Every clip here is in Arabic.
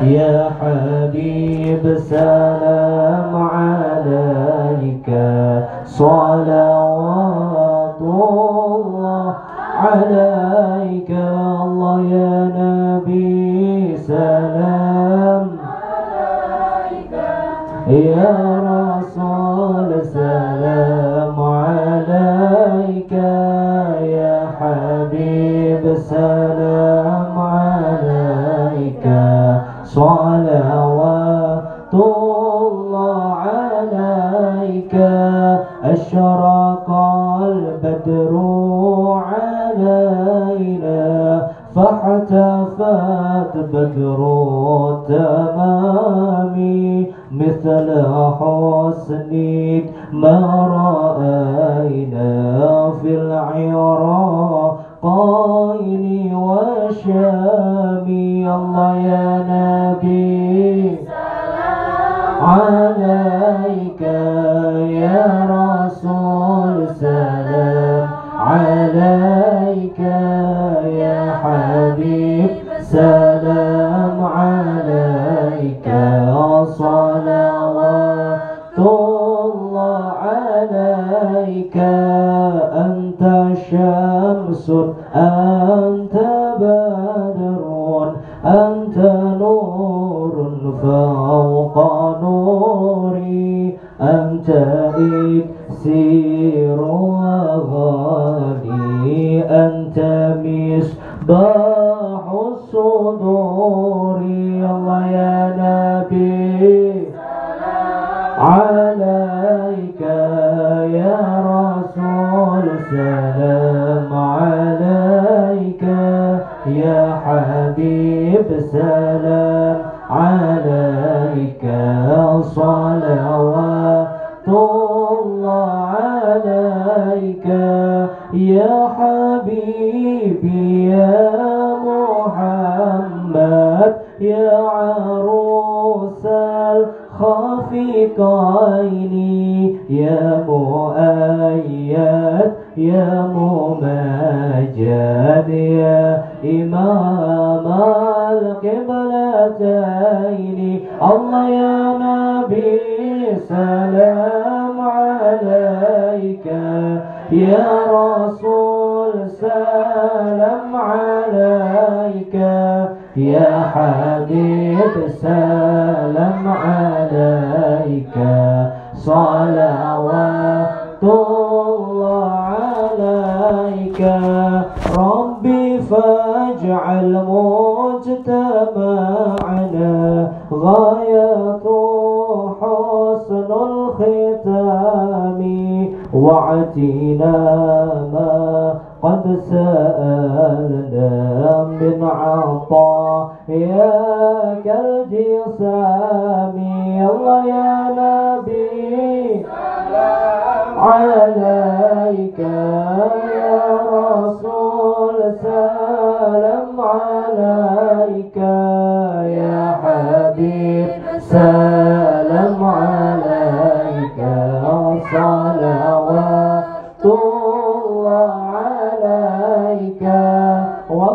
يا حبيب سلام عليك. صلوات الله عليك. الله يا نبي سلام عليك. يا رسول سلام عليك. يا حبيب سلام أشرق البدر علينا فاحتفت بدر التمام مثل حسنك ما رأينا في العراقين يا حبيب سلام عليك صلوات الله عليك. أنت شمس أنت بدر أنت نور فوق نوري. أنت إكسير وغالي مصباح الصدور الله يا نبي. عليك يا رسول سلام عليك يا حبيب سلام عليك صلوات الله عليك. يا حبيبي يا محمد يا عروس الخافقين يا مؤيد يا ممجد يا إمام القبلتين. الله يا نبي سلام عليك. يا رسول سلام عليك. يا حبيب سلام عليك. صلوات الله عليك. ربي فاجعل مجتمعنا غاية حسن الختام. وعتينا ما قد سألنا من عطاياك الجسام الله يا نبي عليك يا رسول سلام عليك يا حبيب سلام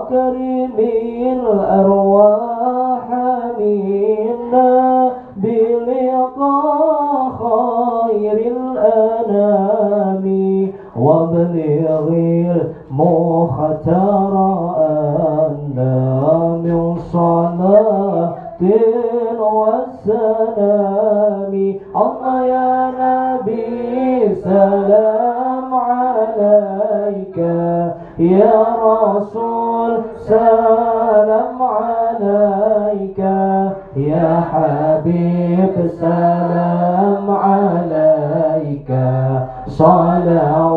وكرم الأرواح منا بلقاء خير الأنام وابلغ المختار أن من صلاة والسلام. الله يا نبي سلام عليك. يا رسول سلام عليك. يا حبيب سلام عليك. صلوات